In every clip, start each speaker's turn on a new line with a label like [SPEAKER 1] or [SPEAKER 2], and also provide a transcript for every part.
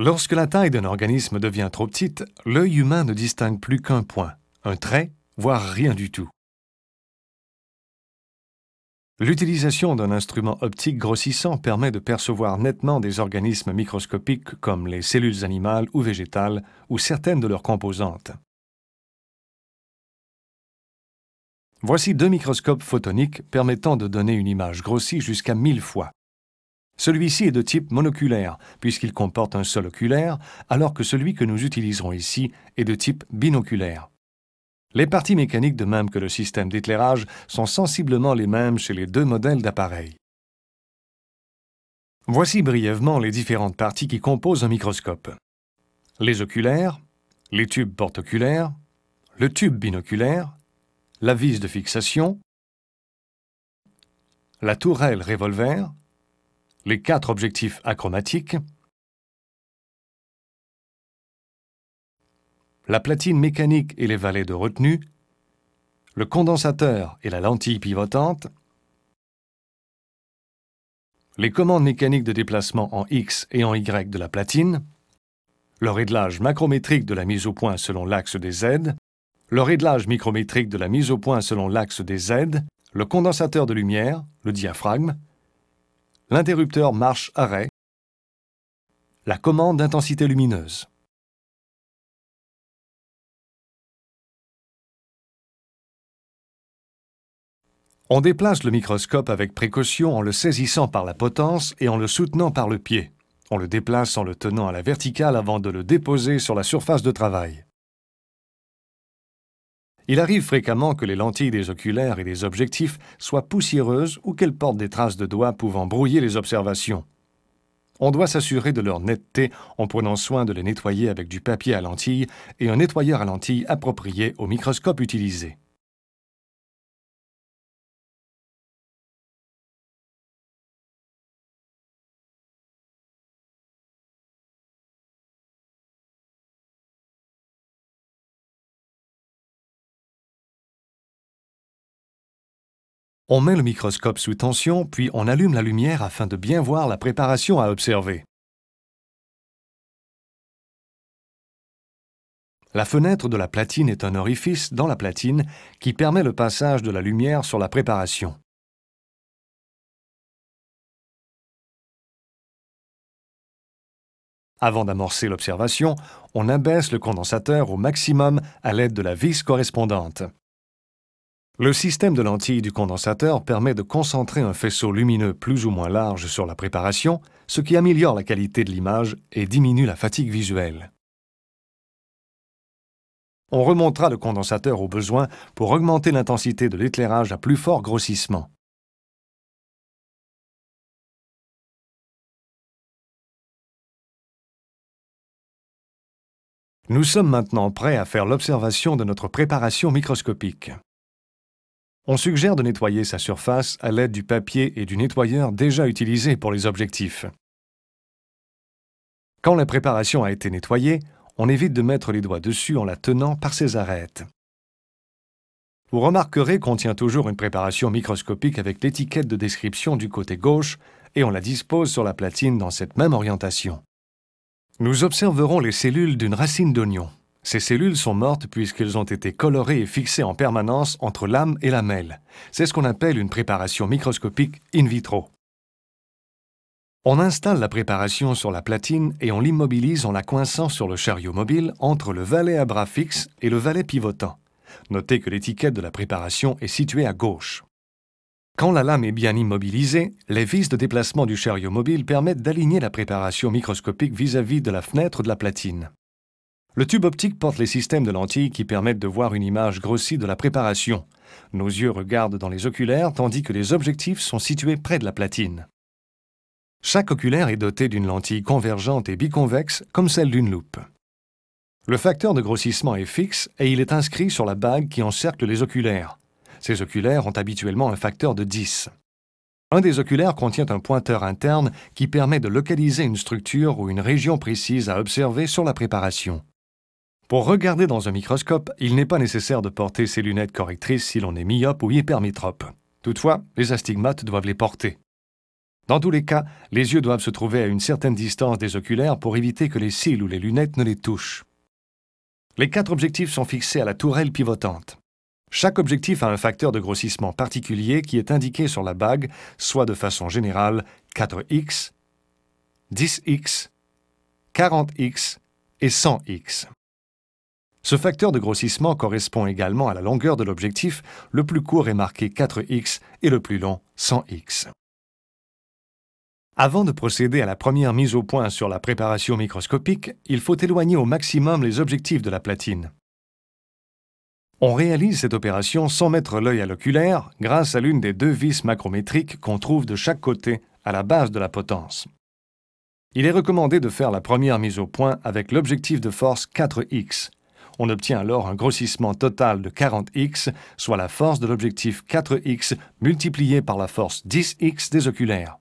[SPEAKER 1] Lorsque la taille d'un organisme devient trop petite, l'œil humain ne distingue plus qu'un point, un trait, voire rien du tout. L'utilisation d'un instrument optique grossissant permet de percevoir nettement des organismes microscopiques comme les cellules animales ou végétales ou certaines de leurs composantes. Voici deux microscopes photoniques permettant de donner une image grossie jusqu'à 1000 fois. Celui-ci est de type monoculaire, puisqu'il comporte un seul oculaire, alors que celui que nous utiliserons ici est de type binoculaire. Les parties mécaniques, de même que le système d'éclairage, sont sensiblement les mêmes chez les deux modèles d'appareils. Voici brièvement les différentes parties qui composent un microscope. Les oculaires, les tubes portoculaires, le tube binoculaire, la vis de fixation, la tourelle revolver, les quatre objectifs achromatiques, la platine mécanique et les valets de retenue, le condensateur et la lentille pivotante, les commandes mécaniques de déplacement en X et en Y de la platine, le réglage macrométrique de la mise au point selon l'axe des Z, le réglage micrométrique de la mise au point selon l'axe des Z, le condensateur de lumière, le diaphragme, l'interrupteur marche-arrêt, la commande d'intensité lumineuse. On déplace le microscope avec précaution en le saisissant par la potence et en le soutenant par le pied. On le déplace en le tenant à la verticale avant de le déposer sur la surface de travail. Il arrive fréquemment que les lentilles des oculaires et des objectifs soient poussiéreuses ou qu'elles portent des traces de doigts pouvant brouiller les observations. On doit s'assurer de leur netteté en prenant soin de les nettoyer avec du papier à lentilles et un nettoyeur à lentilles approprié au microscope utilisé. On met le microscope sous tension, puis on allume la lumière afin de bien voir la préparation à observer. La fenêtre de la platine est un orifice dans la platine qui permet le passage de la lumière sur la préparation. Avant d'amorcer l'observation, on abaisse le condensateur au maximum à l'aide de la vis correspondante. Le système de lentilles du condensateur permet de concentrer un faisceau lumineux plus ou moins large sur la préparation, ce qui améliore la qualité de l'image et diminue la fatigue visuelle. On remontera le condensateur au besoin pour augmenter l'intensité de l'éclairage à plus fort grossissement. Nous sommes maintenant prêts à faire l'observation de notre préparation microscopique. On suggère de nettoyer sa surface à l'aide du papier et du nettoyeur déjà utilisé pour les objectifs. Quand la préparation a été nettoyée, on évite de mettre les doigts dessus en la tenant par ses arêtes. Vous remarquerez qu'on tient toujours une préparation microscopique avec l'étiquette de description du côté gauche et on la dispose sur la platine dans cette même orientation. Nous observerons les cellules d'une racine d'oignon. Ces cellules sont mortes puisqu'elles ont été colorées et fixées en permanence entre l'âme et la mêle. C'est ce qu'on appelle une préparation microscopique in vitro. On installe la préparation sur la platine et on l'immobilise en la coinçant sur le chariot mobile entre le valet à bras fixe et le valet pivotant. Notez que l'étiquette de la préparation est située à gauche. Quand la lame est bien immobilisée, les vis de déplacement du chariot mobile permettent d'aligner la préparation microscopique vis-à-vis -vis de la fenêtre de la platine. Le tube optique porte les systèmes de lentilles qui permettent de voir une image grossie de la préparation. Nos yeux regardent dans les oculaires tandis que les objectifs sont situés près de la platine. Chaque oculaire est doté d'une lentille convergente et biconvexe comme celle d'une loupe. Le facteur de grossissement est fixe et il est inscrit sur la bague qui encercle les oculaires. Ces oculaires ont habituellement un facteur de 10. Un des oculaires contient un pointeur interne qui permet de localiser une structure ou une région précise à observer sur la préparation. Pour regarder dans un microscope, il n'est pas nécessaire de porter ses lunettes correctrices si l'on est myope ou hypermétrope. Toutefois, les astigmates doivent les porter. Dans tous les cas, les yeux doivent se trouver à une certaine distance des oculaires pour éviter que les cils ou les lunettes ne les touchent. Les quatre objectifs sont fixés à la tourelle pivotante. Chaque objectif a un facteur de grossissement particulier qui est indiqué sur la bague, soit de façon générale 4x, 10x, 40x et 100x. Ce facteur de grossissement correspond également à la longueur de l'objectif, le plus court est marqué 4x et le plus long 100x. Avant de procéder à la première mise au point sur la préparation microscopique, il faut éloigner au maximum les objectifs de la platine. On réalise cette opération sans mettre l'œil à l'oculaire grâce à l'une des deux vis macrométriques qu'on trouve de chaque côté à la base de la potence. Il est recommandé de faire la première mise au point avec l'objectif de force 4x. On obtient alors un grossissement total de 40x, soit la force de l'objectif 4x multipliée par la force 10x des oculaires.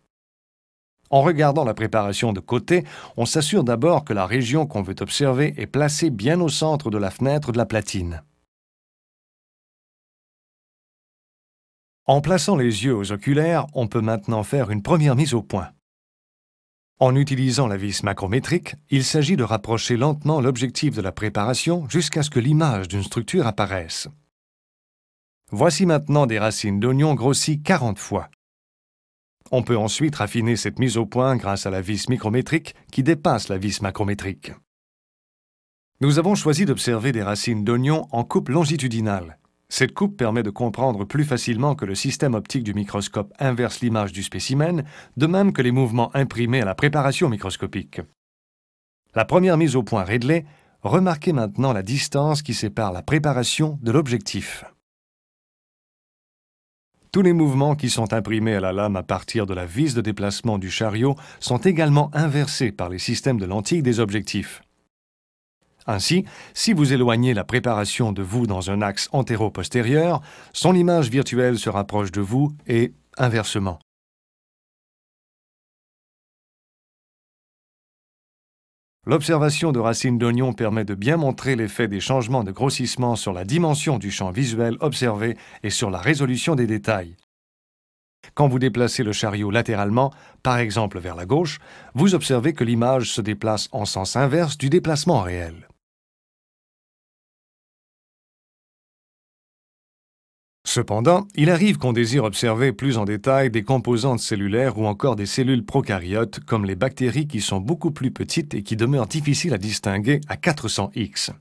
[SPEAKER 1] En regardant la préparation de côté, on s'assure d'abord que la région qu'on veut observer est placée bien au centre de la fenêtre de la platine. En plaçant les yeux aux oculaires, on peut maintenant faire une première mise au point. En utilisant la vis macrométrique, il s'agit de rapprocher lentement l'objectif de la préparation jusqu'à ce que l'image d'une structure apparaisse. Voici maintenant des racines d'oignon grossies 40 fois. On peut ensuite raffiner cette mise au point grâce à la vis micrométrique qui dépasse la vis macrométrique. Nous avons choisi d'observer des racines d'oignon en coupe longitudinale. Cette coupe permet de comprendre plus facilement que le système optique du microscope inverse l'image du spécimen, de même que les mouvements imprimés à la préparation microscopique. La première mise au point Ridley, remarquez maintenant la distance qui sépare la préparation de l'objectif. Tous les mouvements qui sont imprimés à la lame à partir de la vis de déplacement du chariot sont également inversés par les systèmes de lentilles des objectifs. Ainsi, si vous éloignez la préparation de vous dans un axe antéro-postérieur, son image virtuelle se rapproche de vous et inversement. L'observation de racines d'oignon permet de bien montrer l'effet des changements de grossissement sur la dimension du champ visuel observé et sur la résolution des détails. Quand vous déplacez le chariot latéralement, par exemple vers la gauche, vous observez que l'image se déplace en sens inverse du déplacement réel. Cependant, il arrive qu'on désire observer plus en détail des composantes cellulaires ou encore des cellules prokaryotes comme les bactéries qui sont beaucoup plus petites et qui demeurent difficiles à distinguer à 400x.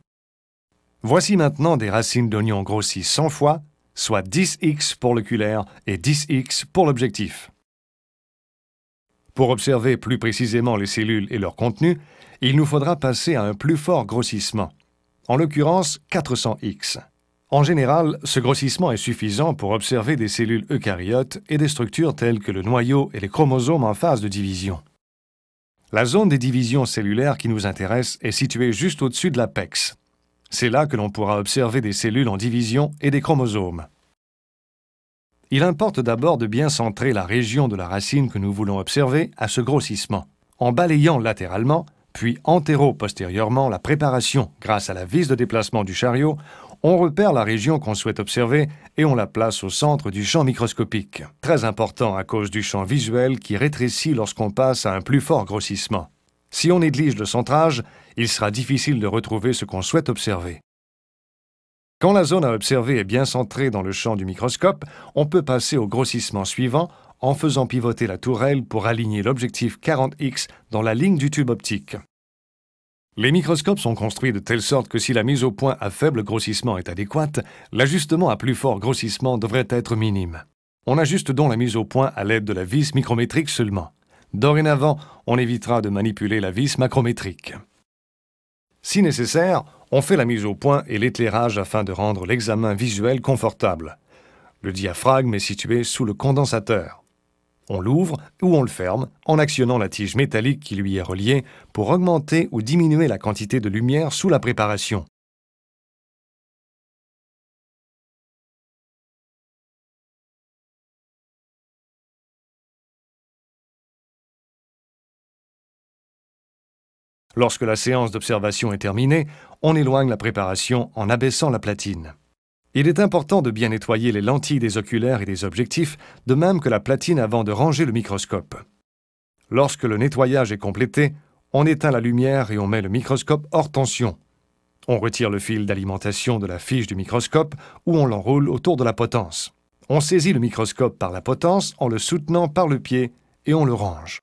[SPEAKER 1] Voici maintenant des racines d'oignon grossies 100 fois, soit 10x pour l'oculaire et 10x pour l'objectif. Pour observer plus précisément les cellules et leur contenu, il nous faudra passer à un plus fort grossissement, en l'occurrence 400x. En général, ce grossissement est suffisant pour observer des cellules eucaryotes et des structures telles que le noyau et les chromosomes en phase de division. La zone des divisions cellulaires qui nous intéresse est située juste au-dessus de l'apex. C'est là que l'on pourra observer des cellules en division et des chromosomes. Il importe d'abord de bien centrer la région de la racine que nous voulons observer à ce grossissement, en balayant latéralement, puis antéro-postérieurement la préparation grâce à la vis de déplacement du chariot on repère la région qu'on souhaite observer et on la place au centre du champ microscopique. Très important à cause du champ visuel qui rétrécit lorsqu'on passe à un plus fort grossissement. Si on néglige le centrage, il sera difficile de retrouver ce qu'on souhaite observer. Quand la zone à observer est bien centrée dans le champ du microscope, on peut passer au grossissement suivant en faisant pivoter la tourelle pour aligner l'objectif 40X dans la ligne du tube optique. Les microscopes sont construits de telle sorte que si la mise au point à faible grossissement est adéquate, l'ajustement à plus fort grossissement devrait être minime. On ajuste donc la mise au point à l'aide de la vis micrométrique seulement. Dorénavant, on évitera de manipuler la vis macrométrique. Si nécessaire, on fait la mise au point et l'éclairage afin de rendre l'examen visuel confortable. Le diaphragme est situé sous le condensateur. On l'ouvre ou on le ferme en actionnant la tige métallique qui lui est reliée pour augmenter ou diminuer la quantité de lumière sous la préparation. Lorsque la séance d'observation est terminée, on éloigne la préparation en abaissant la platine. Il est important de bien nettoyer les lentilles des oculaires et des objectifs, de même que la platine avant de ranger le microscope. Lorsque le nettoyage est complété, on éteint la lumière et on met le microscope hors tension. On retire le fil d'alimentation de la fiche du microscope ou on l'enroule autour de la potence. On saisit le microscope par la potence en le soutenant par le pied et on le range.